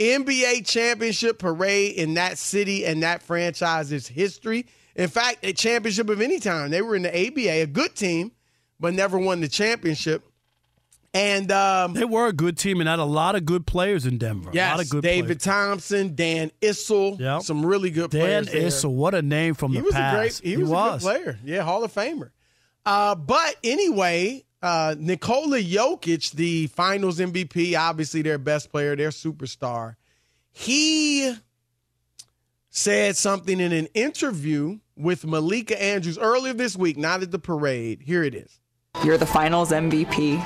NBA championship parade in that city and that franchise's history. In fact, a championship of any time. They were in the ABA, a good team, but never won the championship. And um, they were a good team and had a lot of good players in Denver. Yes, a lot of good David players. Thompson, Dan Issel, Yep. some really good Dan players. there. Issel, what a name from he the was past. a great he, was, a good player. Yeah, Hall of Famer. Uh, but anyway, uh, Nikola Jokic, the Finals MVP, obviously their best player, their superstar. He said something in an interview with Malika Andrews earlier this week, not at the parade. Here it is. You're the finals MVP.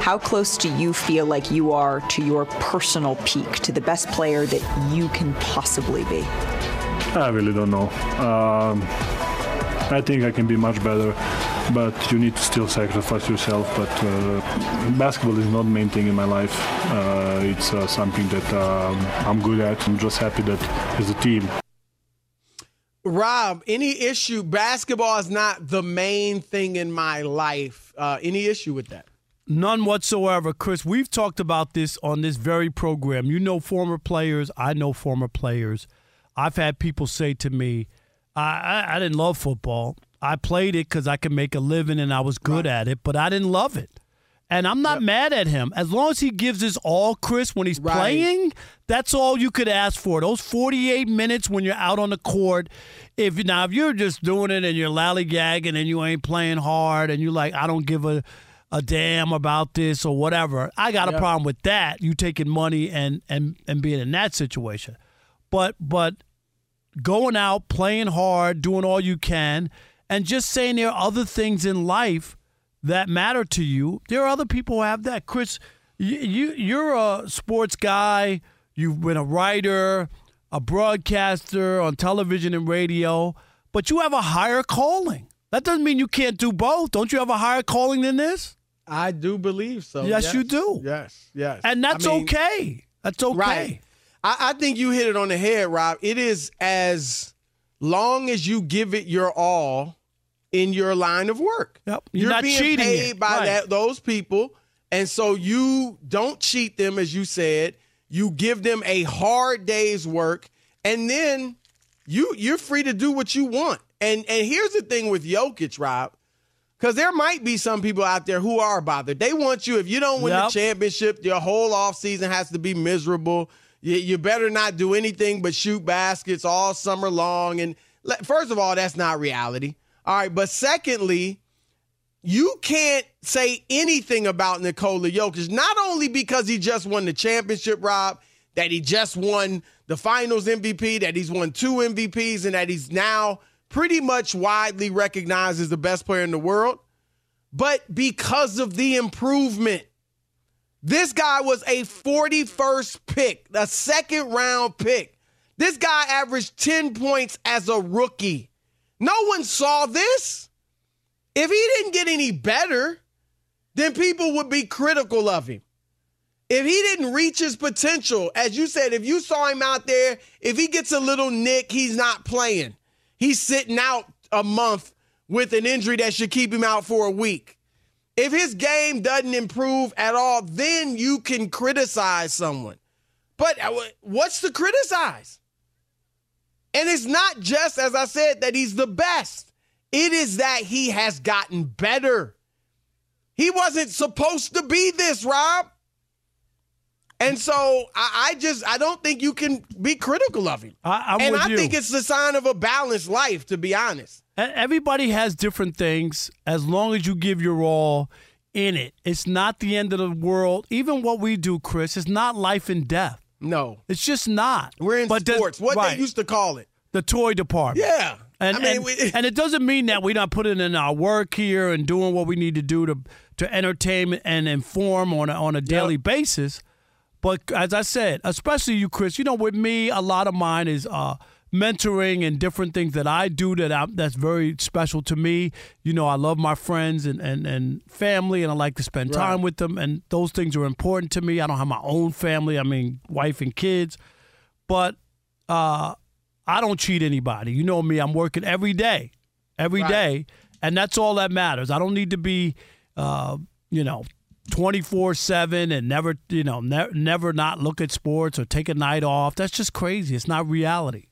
How close do you feel like you are to your personal peak, to the best player that you can possibly be? I really don't know. Um, I think I can be much better, but you need to still sacrifice yourself. But uh, basketball is not the main thing in my life. Uh, it's uh, something that um, I'm good at. I'm just happy that as a team Rob, any issue? Basketball is not the main thing in my life. Uh, any issue with that? None whatsoever, Chris. We've talked about this on this very program. You know former players. I know former players. I've had people say to me, I, I, I didn't love football. I played it because I could make a living and I was good at it, but I didn't love it. And I'm not mad at him. As long as he gives his all, Chris, when he's Right. playing, that's all you could ask for. Those 48 minutes when you're out on the court. If now if you're just doing it and you're lollygagging and you ain't playing hard and you're like, I don't give a a damn about this or whatever. I got a problem with that. You taking money and and and being in that situation. But but going out, playing hard, doing all you can, and just saying there are other things in life that matter to you. There are other people who have that. Chris, you, you you're a sports guy. You've been a writer, a broadcaster on television and radio, but you have a higher calling. That doesn't mean you can't do both. Don't you have a higher calling than this? I do believe so. Yes, you do. Yes, yes. And that's I mean, okay. That's okay. Right. I, I think you hit it on the head, Rob. It is as long as you give it your all in your line of work. Yep. You're not being cheating paid it. by Right. that those people, and so you don't cheat them, as you said. You give them a hard day's work, and then you you're free to do what you want. And and here's the thing with Jokic, Rob. Because there might be some people out there who are bothered. They want you, if you don't win Yep. the championship, your whole offseason has to be miserable. You, you better not do anything but shoot baskets all summer long. And first of all, that's not reality. All right. But secondly, you can't say anything about Nikola Jokic, not only because he just won the championship, Rob, that he just won the finals MVP, that he's won two MVPs, and that he's now pretty much widely recognized as the best player in the world, but because of the improvement. This guy was a 41st pick, a second round pick. This guy averaged 10 points as a rookie. No one saw this. If he didn't get any better, then people would be critical of him. If he didn't reach his potential, as you said, if you saw him out there, if he gets a little nick, he's not playing. He's sitting out a month with an injury that should keep him out for a week. If his game doesn't improve at all, then you can criticize someone. But uh, what's to criticize? And it's not just, as I said, that he's the best. It is that he has gotten better. He wasn't supposed to be this, Rob. And so I, I just I don't think you can be critical of him. I, I'm and I you. think it's the sign of a balanced life, to be honest. Everybody has different things. As long as you give your all in it, it's not the end of the world. Even what we do, Chris, it's not life and death. No, It's just not. we're in But does- sports. what right, they used to call it. the toy department. Yeah. And, I mean, and, we- and it doesn't mean that we're not putting in our work here and doing what we need to do to to entertain and inform on a, on a daily basis. But as I said, especially you, Chris, you know, with me, a lot of mine is uh, mentoring and different things that I do that I, that's very special to me. You know, I love my friends and, and, and family, and I like to spend time Right. with them, and those things are important to me. I don't have my own family. I mean, wife and kids, but uh, I don't cheat anybody. You know me. I'm working every day, every day, Right. and that's all that matters. I don't need to be, uh, you know, twenty four seven and never, you know, ne- never not look at sports or take a night off. That's just crazy. It's not reality.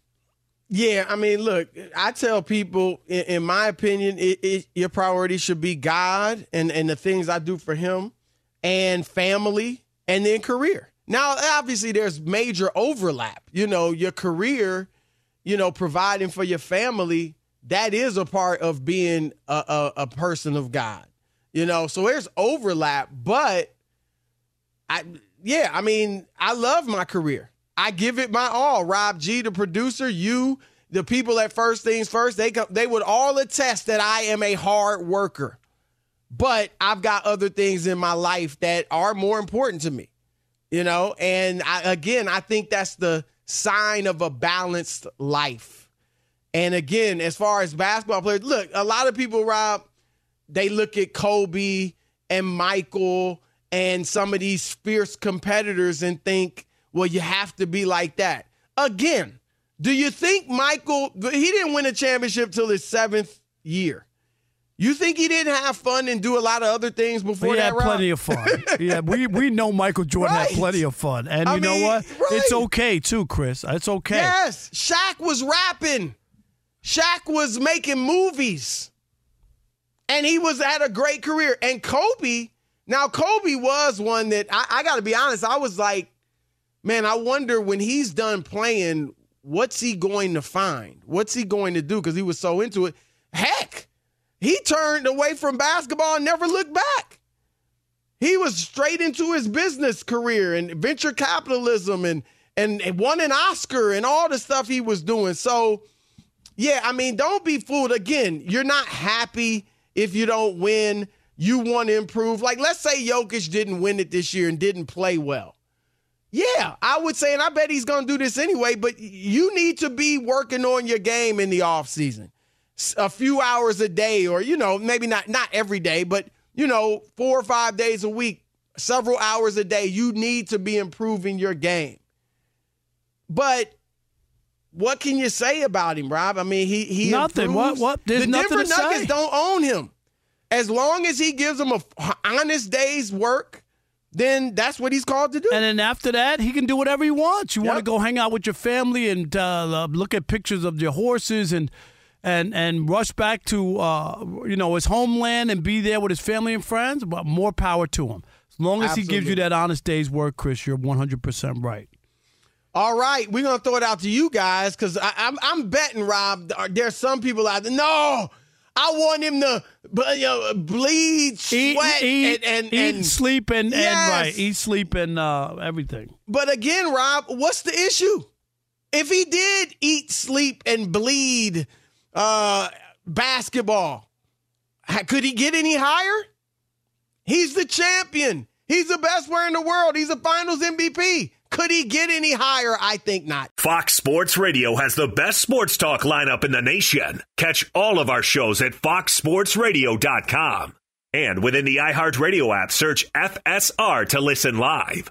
Yeah, I mean, look, I tell people, in, in my opinion, it, it, your priority should be God and, and the things I do for Him, and family, and then career. Now, obviously, there's major overlap. You know, your career, you know, providing for your family, that is a part of being a, a, a person of God. You know, so there's overlap, but I yeah, I mean, I love my career. I give it my all. Rob G, the producer, you, the people at First Things First, they they would all attest that I am a hard worker. But I've got other things in my life that are more important to me. You know, and I, again, I think that's the sign of a balanced life. And again, as far as basketball players, look, a lot of people, Rob, they look at Kobe and Michael and some of these fierce competitors and think, well, you have to be like that. Again, do you think Michael, he didn't win a championship till his seventh year? You think he didn't have fun and do a lot of other things before He that? had Rob? plenty of fun. yeah, we we know Michael Jordan Right. had plenty of fun, and I you know mean, what? It's okay too, Chris. It's okay. Yes, Shaq was rapping. Shaq was making movies. And he was had a great career. And Kobe, now Kobe was one that I, I gotta be honest, I was like, man, I wonder when he's done playing, what's he going to find? What's he going to do? Because he was so into it. Heck, he turned away from basketball and never looked back. He was straight into his business career and venture capitalism and and, won an Oscar and all the stuff he was doing. So, yeah, I mean, don't be fooled. Again, you're not happy if you don't win. You want to improve. Like, let's say Jokic didn't win it this year and didn't play well. Yeah, I would say, and I bet he's going to do this anyway, but you need to be working on your game in the offseason. A few hours a day, or, you know, maybe not, not every day, but, you know, four or five days a week, several hours a day. You need to be improving your game. But what can you say about him, Rob? I mean, he he Nothing. What- improves. what? There's the nothing Denver to say. Nuggets don't own him. As long as he gives them a honest day's work, then that's what he's called to do. And then after that, he can do whatever he wants. You want to go hang out with your family and uh, look at pictures of your horses and and and rush back to uh, you know his homeland and be there with his family and friends. But more power to him. As long as Absolutely. he gives you that honest day's work, Chris, you're 100 percent right. All right, we're gonna throw it out to you guys because I'm I'm betting Rob. There's some people out there. No, I want him to you know, bleed, sweat, eat, and, and, eat, and sleep, and, yes. and right, eat, sleep, and uh, everything. But again, Rob, what's the issue? If he did eat, sleep, and bleed uh, basketball, could he get any higher? He's the champion. He's the best player in the world. He's a Finals MVP. Could he get any higher? I think not. Fox Sports Radio has the best sports talk lineup in the nation. Catch all of our shows at foxsportsradio.com. And within the iHeartRadio app, search FSR to listen live.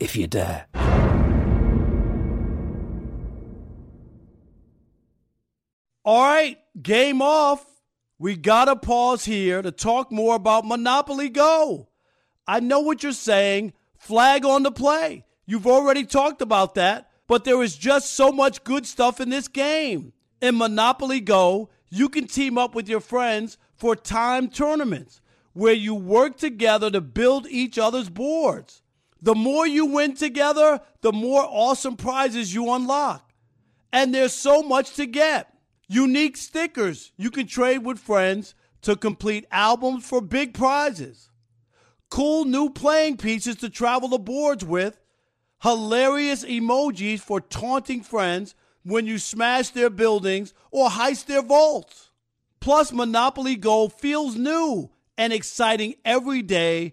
if you dare. All right, game off. We gotta pause here to talk more about Monopoly Go. I know what you're saying. Flag on the play. You've already talked about that, but there is just so much good stuff in this game. In Monopoly Go, you can team up with your friends for time tournaments where you work together to build each other's boards. The more you win together, the more awesome prizes you unlock. And there's so much to get. Unique stickers you can trade with friends to complete albums for big prizes. Cool new playing pieces to travel the boards with. Hilarious emojis for taunting friends when you smash their buildings or heist their vaults. Plus, Monopoly Go feels new and exciting every day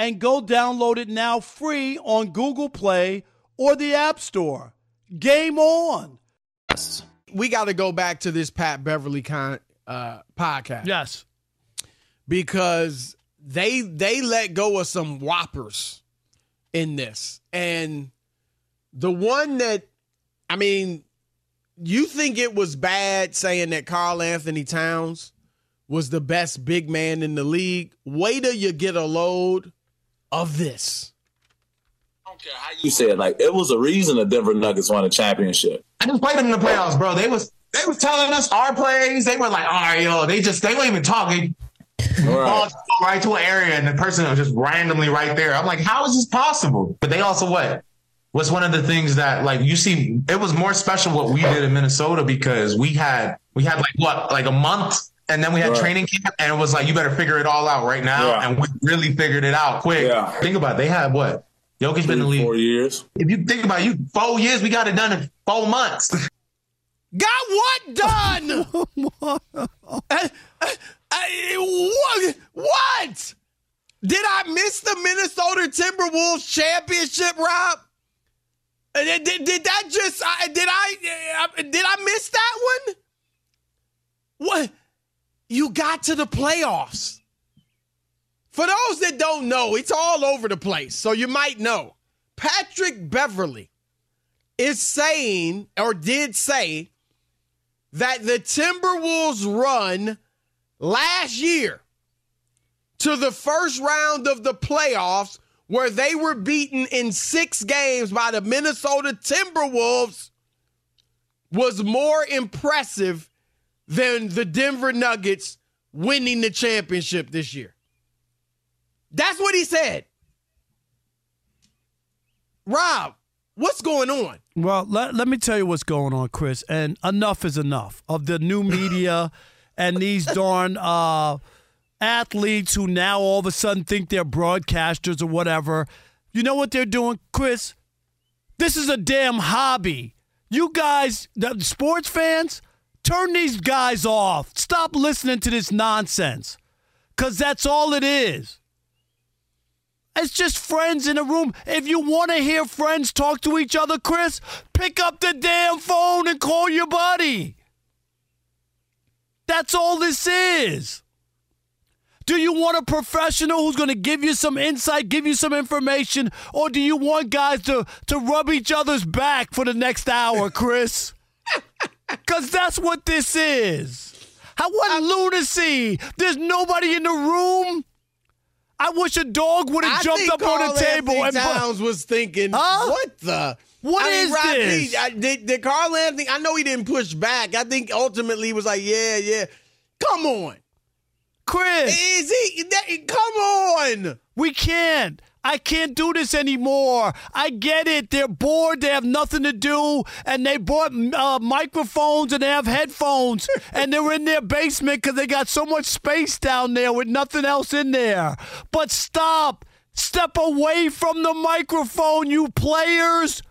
and go download it now free on Google Play or the App Store. Game on. We got to go back to this Pat Beverley con, uh, podcast. Yes. Because they they let go of some whoppers in this. And the one that I mean, you think it was bad saying that Karl-Anthony Towns was the best big man in the league? Wait till you get a load of this. I don't care how you say it. Like it was a reason the Denver Nuggets won a championship. I just played them in the playoffs, bro. They was they was telling us our plays. They were like, all right, yo, they just they weren't even talking. Ball just go right to an area and the person was just randomly right there. I'm like, how is this possible? But they also what? Was one of the things that like you see, it was more special what we did in Minnesota because we had we had like what like a month and then we had Right. training camp and it was like you better figure it all out right now Yeah. and we really figured it out quick. Yeah. Think about it. They had what? Jokic been in the league four years. If you think about it, you four years, we got it done in four months. Got what done? Uh, uh, uh, what? What? Did I miss the Minnesota Timberwolves championship, Rob? Did, did, did that just? I did I? uh, Did I miss that one? What? You got to the playoffs. For those that don't know, it's all over the place. So you might know. Patrick Beverley is saying, or did say, that the Timberwolves run last year to the first round of the playoffs, where they were beaten in six games by the Minnesota Timberwolves, was more impressive than the Denver Nuggets winning the championship this year. That's what he said. Rob, what's going on? Well, let, let me tell you what's going on, Chris. And enough is enough of the new media and these darn uh, athletes who now all of a sudden think they're broadcasters or whatever. You know what they're doing, Chris? This is a damn hobby. You guys, the sports fans, turn these guys off. Stop listening to this nonsense. Because that's all it is. It's just friends in a room. If you want to hear friends talk to each other, Chris, pick up the damn phone and call your buddy. That's all this is. Do you want a professional who's going to give you some insight, give you some information, or do you want guys to, to rub each other's back for the next hour, Chris? Because that's what this is. How what lunacy? There's nobody in the room. I wish a dog would have jumped up on the table Anthony and Towns was thinking, Huh? what the? What I mean, is Rob, this? he- I- did, did Karl-Anthony? I know he didn't push back. I think ultimately he was like, yeah, yeah. Come on, Chris. Is he? that- Come on. We can't. I can't do this anymore. I get it. They're bored. They have nothing to do. And they bought uh, microphones and they have headphones. and they're in their basement because they got so much space down there with nothing else in there. But stop. Step away from the microphone, you players.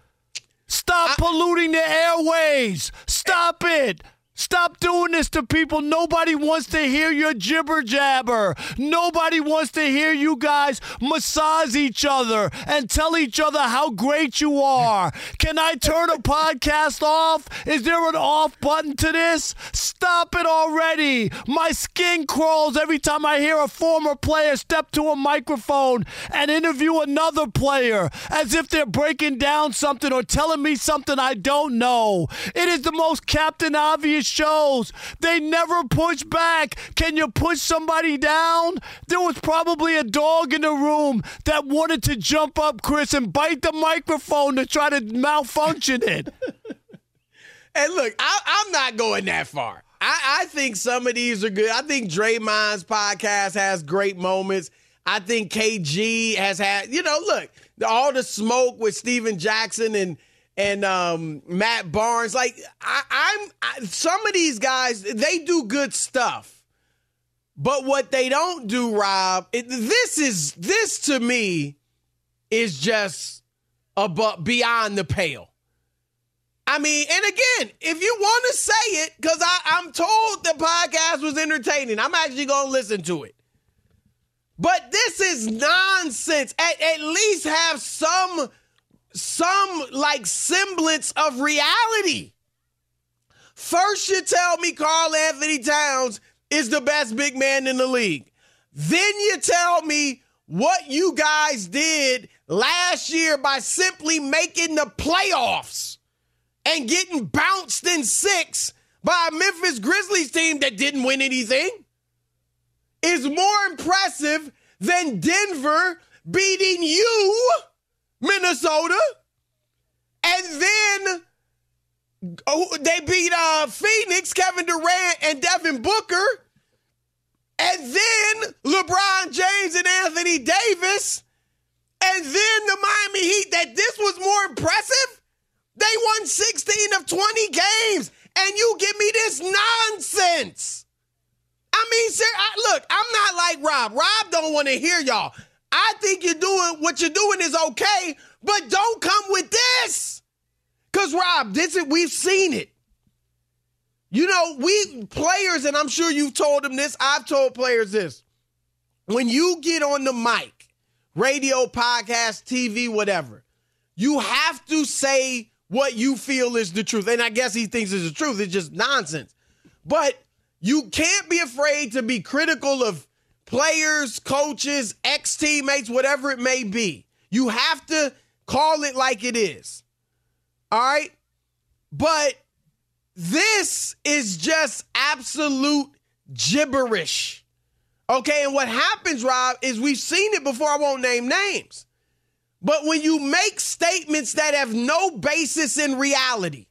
Stop polluting the airways. Stop it. Stop doing this to people. Nobody wants to hear your jibber jabber. Nobody wants to hear you guys massage each other and tell each other how great you are. Can I turn a podcast off? Is there an off button to this? Stop it already. My skin crawls every time I hear a former player step to a microphone and interview another player as if they're breaking down something or telling me something I don't know. It is the most Captain Obvious shows. They never push back. Can you push somebody down? There was probably a dog in the room that wanted to jump up, Chris, and bite the microphone to try to malfunction it. And look, I, I'm not going that far. I, I think some of these are good. I think Draymond's podcast has great moments. I think KG has had, you know, look, all the smoke with Stephen Jackson and and um, Matt Barnes. Like I, I'm, I, some of these guys, they do good stuff. But what they don't do, Rob, it, this is this to me is just above beyond the pale. I mean, and again, if you want to say it, because I'm told the podcast was entertaining, I'm actually going to listen to it. But this is nonsense. At, at least have some some like semblance of reality. First, you tell me Karl-Anthony Towns is the best big man in the league. Then you tell me what you guys did last year by simply making the playoffs and getting bounced in six by a Memphis Grizzlies team that didn't win anything is more impressive than Denver beating you Minnesota. And then oh, they beat uh, Phoenix, Kevin Durant, and Devin Booker. And then LeBron James and Anthony Davis. And then the Miami Heat, that this was more impressive. They won 16 of 20 games. And you give me this nonsense. I mean, sir, I, look, I'm not like Rob. Rob don't want to hear y'all. I think you're doing what you're doing is okay, but don't come with this. Cause Rob, this is we've seen it. You know, we players, and I'm sure you've told them this. I've told players this. When you get on the mic, radio, podcast, TV, whatever, you have to say what you feel is the truth. And I guess he thinks it's the truth. It's just nonsense. But you can't be afraid to be critical of players, coaches, ex teammates, whatever it may be. You have to call it like it is. All right. But this is just absolute gibberish. Okay. And what happens, Rob, is we've seen it before. I won't name names. But when you make statements that have no basis in reality,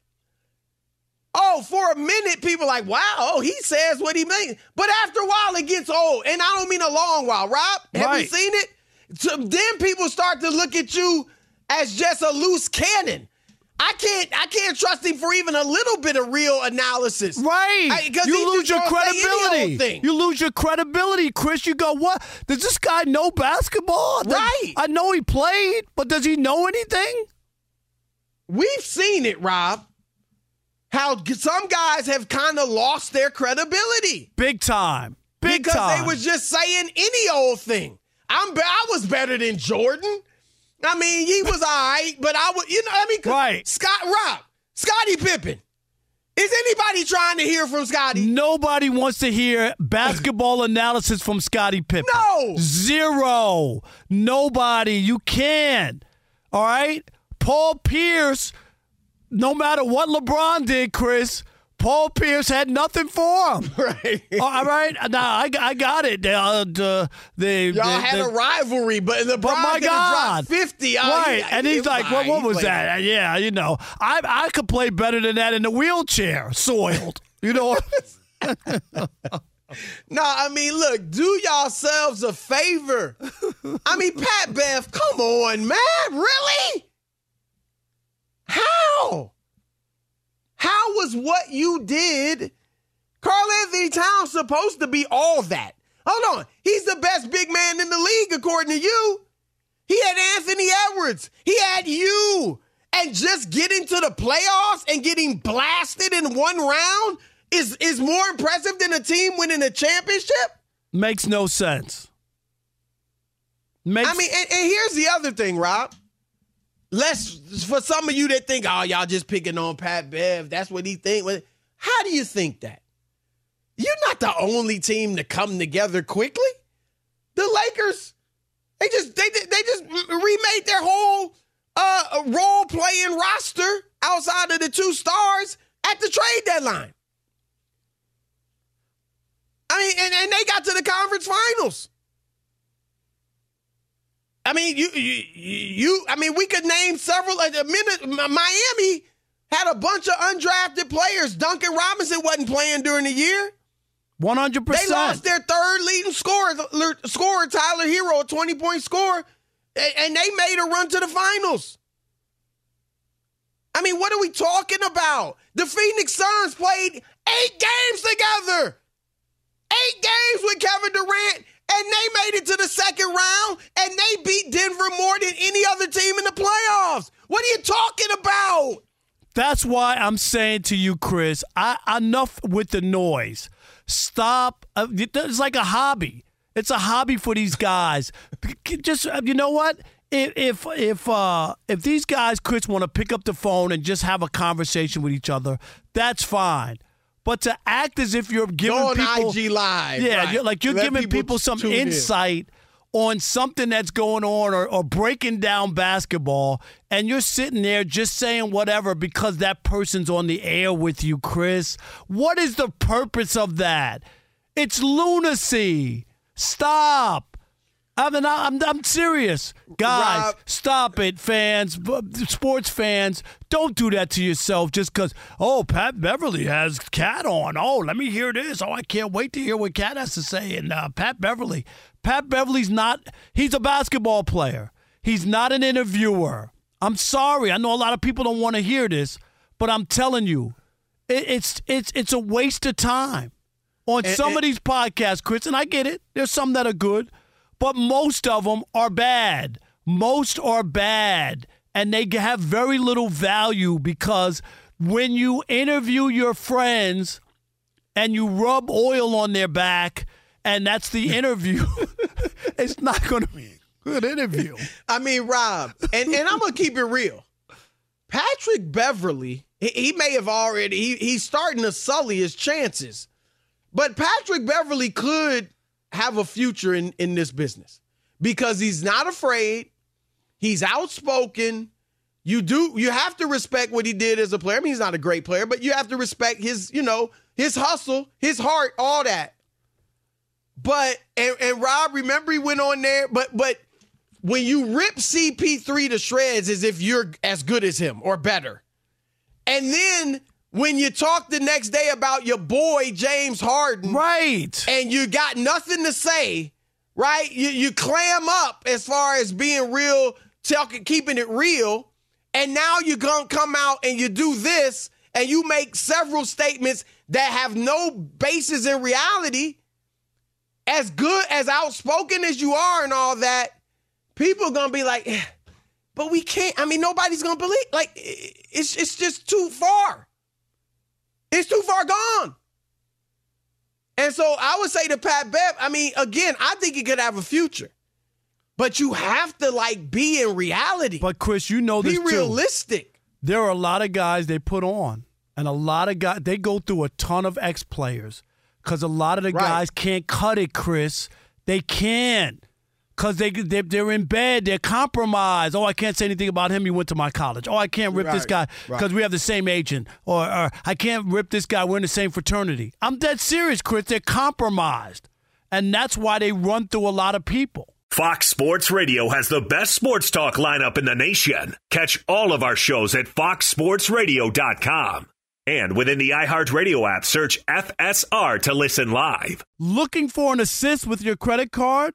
oh, for a minute, people like, wow, oh, he says what he means. But after a while, it gets old. And I don't mean a long while, Rob. Have Right. you seen it? So then people start to look at you as just a loose cannon. I can't I can't trust him for even a little bit of real analysis. Right. Because you lose your credibility. You lose your credibility, Chris. You go, what? Does this guy know basketball? Right. I know he played, but does he know anything? We've seen it, Rob. How some guys have kind of lost their credibility. Big time. Big because time. they was just saying any old thing. I'm I was better than Jordan. I mean, he was all right, but I was, you know, I mean, Right. Scott Rob, Scottie Pippen. Is anybody trying to hear from Scottie? Nobody wants to hear basketball analysis from Scottie Pippen. No. Zero. Nobody. You can't. All right? Paul Pierce, no matter what LeBron did, Chris, Paul Pierce had nothing for him. Right. All right? Now, I, I got it. Uh, the, the, Y'all the- had the- a rivalry, but LeBron but my God, 50. Oh, right? and he he's like, all "What? What was that? Yeah, you know, I I could play better than that in the wheelchair, soiled. You know, No, I mean, look, do yourselves a favor. I mean, Pat Bev, come on, man. Really? How? How was what you did, Carl Anthony Towns, supposed to be all that? Hold on. He's the best big man in the league, according to you. He had Anthony Edwards. He had you. And just getting to the playoffs and getting blasted in one round is, is more impressive than a team winning a championship? makes no sense. Makes I mean, and, and here's the other thing, Rob. Let's for some of you that think, oh, y'all just picking on Pat Bev. That's what he think. How do you think that? You're not the only team to come together quickly. The Lakers, they just they they just remade their whole uh role playing roster outside of the two stars at the trade deadline. I mean, and, and they got to the conference finals. I mean, you, you, you, I mean, we could name several. Like Miami had a bunch of undrafted players. Duncan Robinson wasn't playing during the year. One hundred percent. They lost their third leading scorer, scorer Tyler Herro, a twenty point score, and they made a run to the finals. I mean, what are we talking about? The Phoenix Suns played eight games together, eight games with Kevin Durant, and they made it to the second round, and they beat Denver more than any other team in the playoffs. What are you talking about? That's why I'm saying to you, Chris, I, enough with the noise. Stop. Uh, It's like a hobby. It's a hobby for these guys. Just uh, you know what? If if if uh, if these guys, Chris, want to pick up the phone and just have a conversation with each other, that's fine. But to act as if you're giving Go on people, IG Live, yeah, right. you're, like you're Let giving people people some tune in. insight on something that's going on or, or breaking down basketball, and you're sitting there just saying whatever because that person's on the air with you, Chris. What is the purpose of that? It's lunacy. Stop. I mean, I'm, I'm serious. Guys, Rob. stop it, fans, sports fans. Don't do that to yourself just because, oh, Pat Beverley has KAT on. Oh, let me hear this. Oh, I can't wait to hear what KAT has to say. And uh, Pat Beverley. Pat Beverley's not, he's a basketball player. He's not an interviewer. I'm sorry. I know a lot of people don't want to hear this, but I'm telling you, it, it's it's it's a waste of time on and, some and, of these podcasts, Chris. And I get it. There's some that are good, but most of them are bad. Most are bad, and they have very little value because when you interview your friends and you rub oil on their back, and that's the interview, it's not going to be a Good interview. I mean, Rob, and, and I'm gonna keep it real. Patrick Beverley, he, he may have already he, he's starting to sully his chances. But Patrick Beverley could have a future in, in this business because he's not afraid. He's outspoken. You do you have to respect what he did as a player. I mean, he's not a great player, but you have to respect his, you know, his hustle, his heart, all that. But and, and Rob, remember he went on there, but but when you rip CP3 to shreds as if you're as good as him or better. And then when you talk the next day about your boy James Harden, right, and you got nothing to say, right? You you clam up as far as being real, talking, keeping it real, and now you're gonna come out and you do this, and you make several statements that have no basis in reality. As good as outspoken as you are and all that, people are gonna be like, eh, but we can't. I mean, nobody's gonna believe. Like, it's it's just too far. It's too far gone. And so I would say to Pat Bev, I mean, again, I think he could have a future. But you have to like be in reality. But Chris, you know this too. Be realistic. Too. There are a lot of guys they put on, and a lot of guys they go through a ton of ex players because a lot of the right. guys can't cut it, Chris. They can't because they, they they're in bed, they're compromised. Oh, I can't say anything about him. He went to my college. Oh, I can't rip right, this guy because right. we have the same agent. Or, or I can't rip this guy. We're in the same fraternity. I'm dead serious, Chris. They're compromised, and that's why they run through a lot of people. Fox Sports Radio has the best sports talk lineup in the nation. Catch all of our shows at foxsportsradio.com. And within the iHeartRadio app, search FSR to listen live. Looking for an assist with your credit card?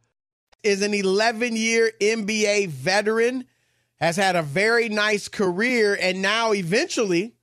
Is an 11 year NBA veteran, has had a very nice career, and now eventually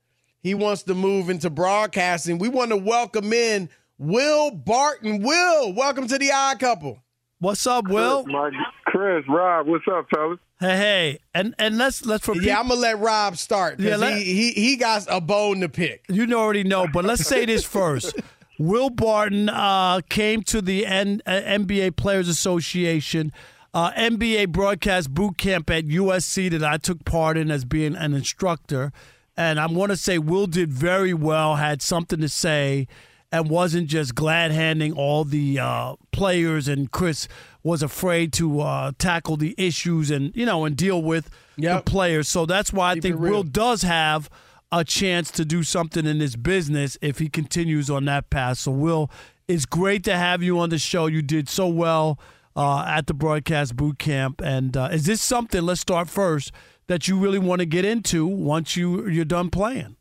he wants to move into broadcasting. We want to welcome in Will Barton. Will, welcome to the Odd Couple. What's up, Will? Chris, Mike, Chris, Rob, what's up, fellas? Hey, hey, and and let's let's for yeah, I'm gonna let Rob start. Yeah, let, he, he he got a bone to pick. You already know, but let's say this first. Will Barton uh, came to the N- uh, NBA Players Association. Uh, NBA broadcast boot camp at USC that I took part in as being an instructor. And I want to say Will did very well, had something to say, and wasn't just glad handing all the uh, players. And Chris was afraid to uh, tackle the issues and you know and deal with yep. the players. So that's why Keep I think Will does have a chance to do something in this business if he continues on that path. So Will, it's great to have you on the show. You did so well uh, at the broadcast boot camp. And uh, is this something? Let's start first that you really want to get into once you you're done playing.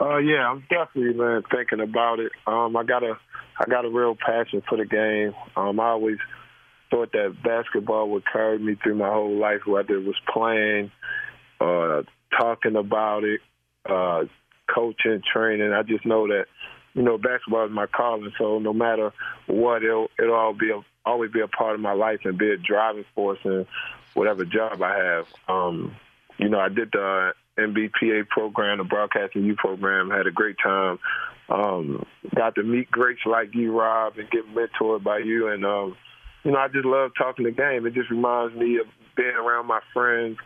Uh, yeah, I'm definitely man thinking about it. Um, I got a I got a real passion for the game. Um, I always thought that basketball would carry me through my whole life, whether it was playing, uh, talking about it, uh, coaching, training. I just know that you know basketball is my calling. So no matter what, it'll it'll all be a, always be a part of my life and be a driving force in whatever job I have. Um, you know, I did the NBPA program, the Broadcasting U program. Had a great time. Um, got to meet greats like you, Rob, and get mentored by you. And um, you know, I just love talking the game. It just reminds me of being around my friends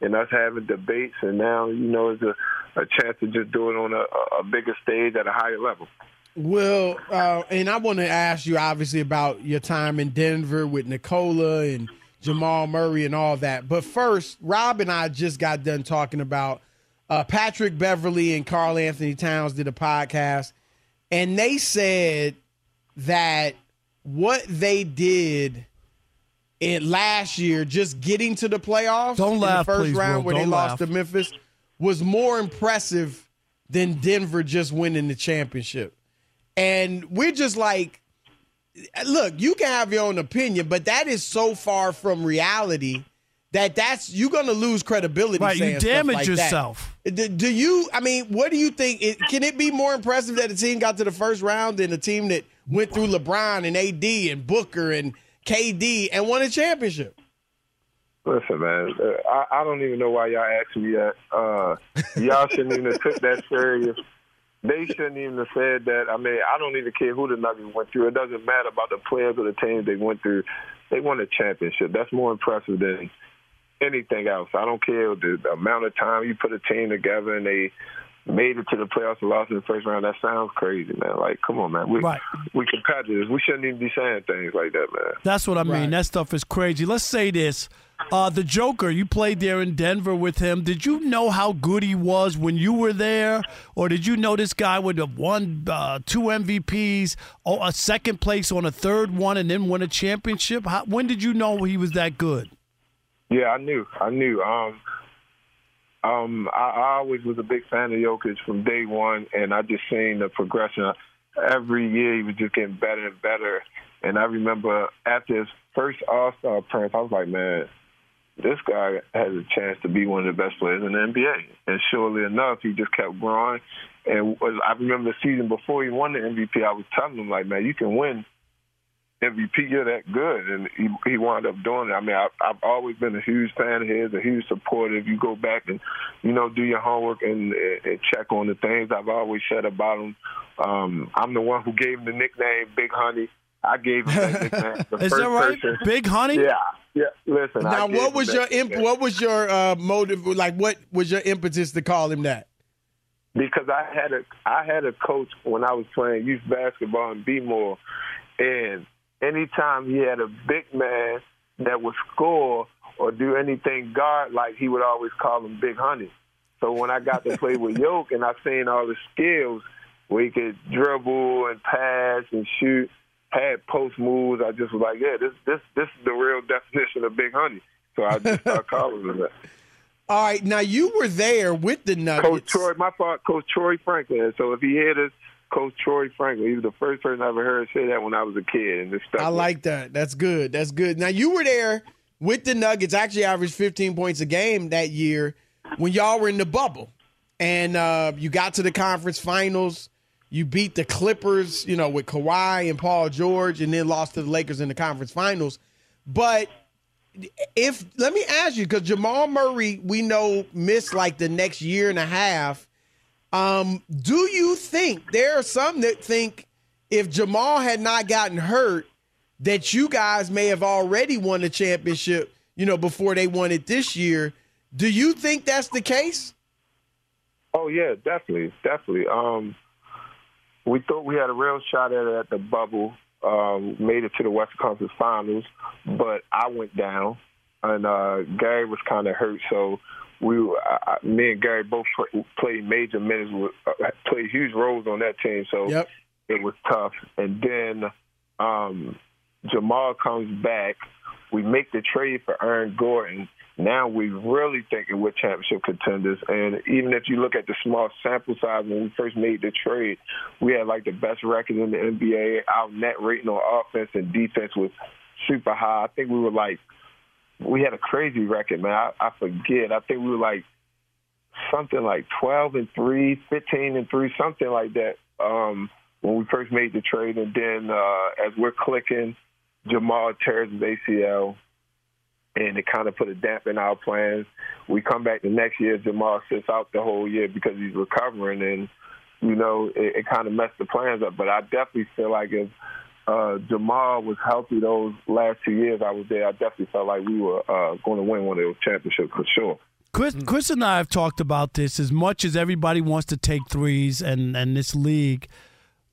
and us having debates. And now, you know, it's a, a chance to just do it on a, a bigger stage at a higher level. Well, uh, and I want to ask you obviously about your time in Denver with Nikola and Jamal Murray and all that. But first, Rob and I just got done talking about uh, Patrick Beverley and Karl-Anthony Towns did a podcast, and they said that what they did in last year, just getting to the playoffs Don't in laugh, the first please, round where they laugh. lost to Memphis, was more impressive than Denver just winning the championship. And we're just like, look, you can have your own opinion, but that is so far from reality that that's you're going to lose credibility. Right, you damage like yourself. Do, do you? I mean, what do you think? It, can it be more impressive that a team got to the first round than a team that went through LeBron and AD and Booker and KD and won a championship? Listen, man, uh, I, I don't even know why y'all asking me that. Uh, y'all shouldn't even have took that serious. They shouldn't even have said that. I mean, I don't even care who the Nuggets went through. It doesn't matter about the players or the teams they went through. They won a championship. That's more impressive than anything else. I don't care the, the amount of time you put a team together and they made it to the playoffs and lost in the first round. That sounds crazy, man. Like, come on, man. We Right. we competitors. We shouldn't even be saying things like that, man. That's what I mean. That stuff is crazy. Let's say this. Uh, the Joker, you played there in Denver with him. Did you know how good he was when you were there? Or did you know this guy would have won uh, two MVPs, or a second place on a third one, and then win a championship? How, when did you know he was that good? Yeah, I knew. I knew. Um, um, I, I always was a big fan of Jokic from day one, and I just seen the progression. Every year he was just getting better and better. And I remember after his first All Star appearance, I was like, man, this guy has a chance to be one of the best players in the NBA. And surely enough, he just kept growing. And I remember the season before he won the MVP, I was telling him like, man, you can win MVP, you're that good, and he he wound up doing it. I mean, I, I've always been a huge fan of his, a huge supporter. If you go back and you know do your homework and, and check on the things I've always said about him, um, I'm the one who gave him the nickname Big Honey. I gave him that nickname. The Is first that right? person- Big Honey? Yeah, yeah. Listen. Now, what was your imp- nickname. what was your uh, motive? Like, what was your impetus to call him that? because I had a I had a coach when I was playing youth basketball in B-More, and anytime he had a big man that would score or do anything guard like, he would always call him Big Honey. So when I got to play with Yoke and I seen all the skills where he could dribble and pass and shoot, had post moves, I just was like, yeah, this this this is the real definition of Big Honey. So I just started calling him that. All right, now you were there with the Nuggets. Coach Troy, my fault, Coach Troy Franklin. So if he hear this, Coach Troy Franklin, he was the first person I ever heard say that when I was a kid, and this stuff. I like that. That's good. That's good. Now you were there with the Nuggets. Actually, averaged 15 points a game that year when y'all were in the bubble, and uh, you got to the conference finals. You beat the Clippers, you know, with Kawhi and Paul George, and then lost to the Lakers in the conference finals. But if let me ask you, because Jamal Murray, we know missed like the next year and a half. Um, do you think there are some that think if Jamal had not gotten hurt, that you guys may have already won the championship, you know, before they won it this year? Do you think that's the case? Oh yeah, definitely, definitely. Um, we thought we had a real shot at it at the bubble. Um, made it to the Western Conference Finals, but I went down, and uh, Gary was kind of hurt. So we, I, me and Gary both played major minutes, with, uh, played huge roles on that team. So Yep. it was tough. And then um, Jamal comes back. We make the trade for Aaron Gordon. Now we really thinking we're championship contenders. And even if you look at the small sample size when we first made the trade, we had like the best record in the NBA. Our net rating on offense and defense was super high. I think we were like we had a crazy record, man. I, I forget. I think we were like something like 12 and 3, 15 and 3, something like that um, when we first made the trade. And then uh, as we're clicking, Jamal tears his ACL, and it kind of put a damp in our plans. We come back the next year, Jamal sits out the whole year because he's recovering, and, you know, it, it kind of messed the plans up. But I definitely feel like if uh, Jamal was healthy those last two years I was there, I definitely felt like we were uh, going to win one of those championships for sure. Chris, Chris and I have talked about this as much as everybody wants to take threes and, and this league.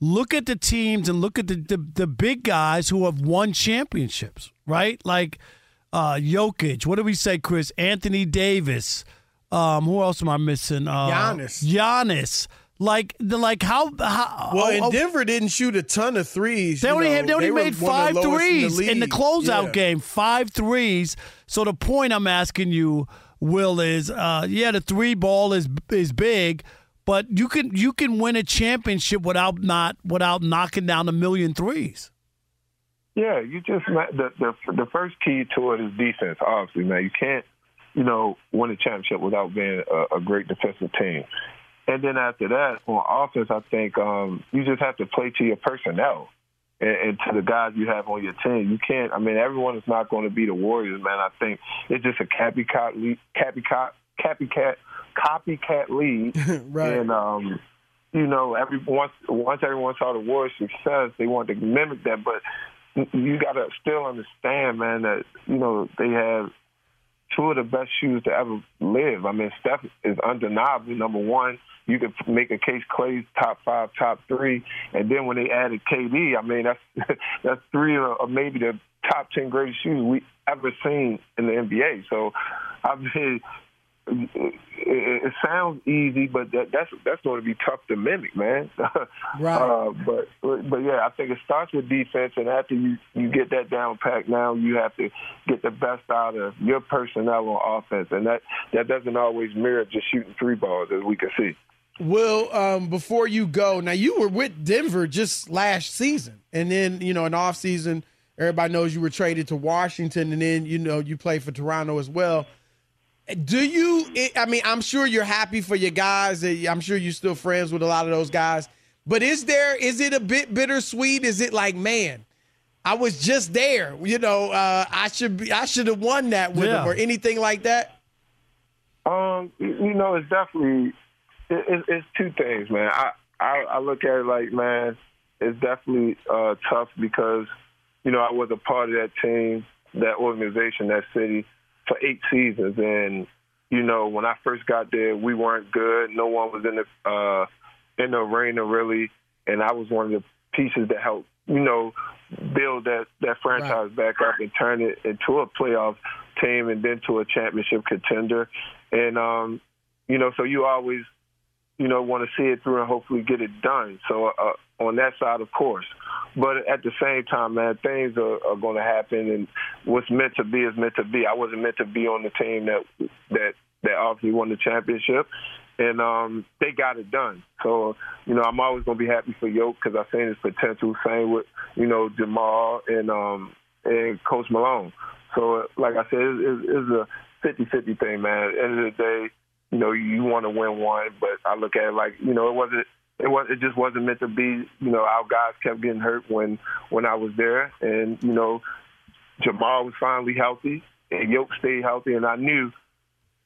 Look at the teams and look at the, the, the big guys who have won championships, right? Like uh, Jokic. What do we say, Chris? Anthony Davis. Um, who else am I missing? Uh, Giannis. Giannis. Like, the like how? how Well, and oh, Denver didn't shoot a ton of threes. They you only, know. have, they only were made one five of the lowest threes in the, in the closeout Yeah. game. Five threes. So the point I'm asking you, Will, is uh, yeah, the three ball is is big, but you can you can win a championship without not without knocking down a million threes. Yeah, you just the the the first key to it is defense. Obviously, man, you can't you know win a championship without being a, a great defensive team. And then after that, on offense, I think um, you just have to play to your personnel and, and to the guys you have on your team. You can't. I mean, everyone is not going to be the Warriors, man. I think it's just a copycat, league, copycat, copycat, copycat league, Right. and um, you know, every once once everyone saw the Warriors' success, they wanted to mimic that. But you got to still understand, man, that you know they have two of the best shoes to ever live. I mean, Steph is undeniably number one. You could make a case Clay's top five, top three, and then when they added KD, I mean that's that's three of of maybe the top ten greatest shoes we ever seen in the NBA. So, I mean, it, sounds easy, but that, that's that's going to be tough to mimic, man. Right. Uh, but but yeah, I think it starts with defense, and after you you get that down pack, now you have to get the best out of your personnel on offense, and that that doesn't always mirror just shooting three balls, as we can see. Will, um, before you go, now you were with Denver just last season, and then you know in off season, everybody knows you were traded to Washington, and then you know you played for Toronto as well. Do you? I mean, I'm sure you're happy for your guys. I'm sure you're still friends with a lot of those guys. But is there? Is it a bit bittersweet? Is it like, man, I was just there. You know, uh, I should be. I should have won that with Yeah. them, or anything like that. Um, you you know, it's definitely it, it, it's two things, man. I, I I look at it like, man, it's definitely uh, tough because you know I was a part of that team, that organization, that city for eight seasons, and you know when I first got there, we weren't good. No one was in the uh, in the arena really, and I was one of the pieces that helped you know build that that franchise right. back up and turn it into a playoff team and then to a championship contender. And um, you know, so you always you know want to see it through and hopefully get it done. So uh, on that side, of course. But at the same time, man, things are, are going to happen, and what's meant to be is meant to be. I wasn't meant to be on the team that that that obviously won the championship, and um, they got it done. So, you know, I'm always going to be happy for Yoke because I've seen his potential. Same with, you know, Jamal and um, and Coach Malone. So, like I said, it's, it's a 50-50 thing, man. At the end of the day, you know, you want to win one, but I look at it like, you know, it wasn't. It was. It just wasn't meant to be. You know, our guys kept getting hurt when when I was there, and you know, Jamal was finally healthy, and Yoke stayed healthy, and I knew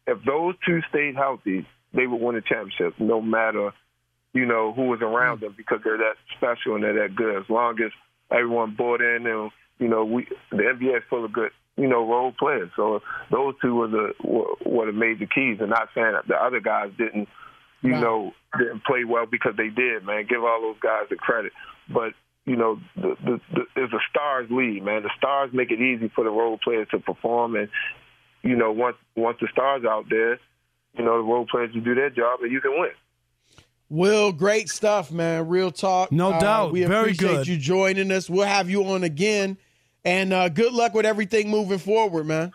if those two stayed healthy, they would win a championship, no matter you know who was around hmm. them, because they're that special and they're that good. As long as everyone bought in, and you know, we the NBA is full of good you know role players. So those two were the were, were the major keys. And not saying that the other guys didn't, you right. know, didn't play well because they did. Man, give all those guys the credit. But you know, the, the, the, it's a stars lead, man. The stars make it easy for the role players to perform, and you know, once once the stars out there, you know, the role players to do their job and you can win. Will, great stuff, man. Real talk. No uh, doubt. We Very appreciate good. you joining us. We'll have you on again. And uh, good luck with everything moving forward, man.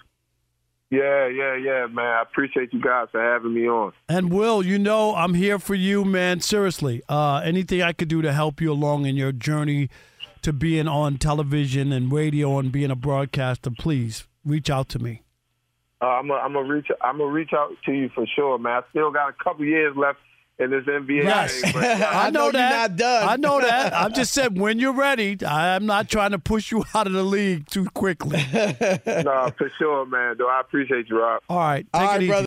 Yeah, yeah, yeah, man. I appreciate you guys for having me on. And Will, you know I'm here for you, man. Seriously, uh, anything I could do to help you along in your journey to being on television and radio and being a broadcaster, please reach out to me. Uh, I'm gonna reach. I'm gonna reach out to you for sure, man. I still got a couple years left in this NBA. Yes. Game, but, I, know, know that. not done. I know that. I'm just saying when you're ready. I'm not trying to push you out of the league too quickly. no, for sure, man. Though I appreciate you, Rob. All right, take All right, it easy. brother.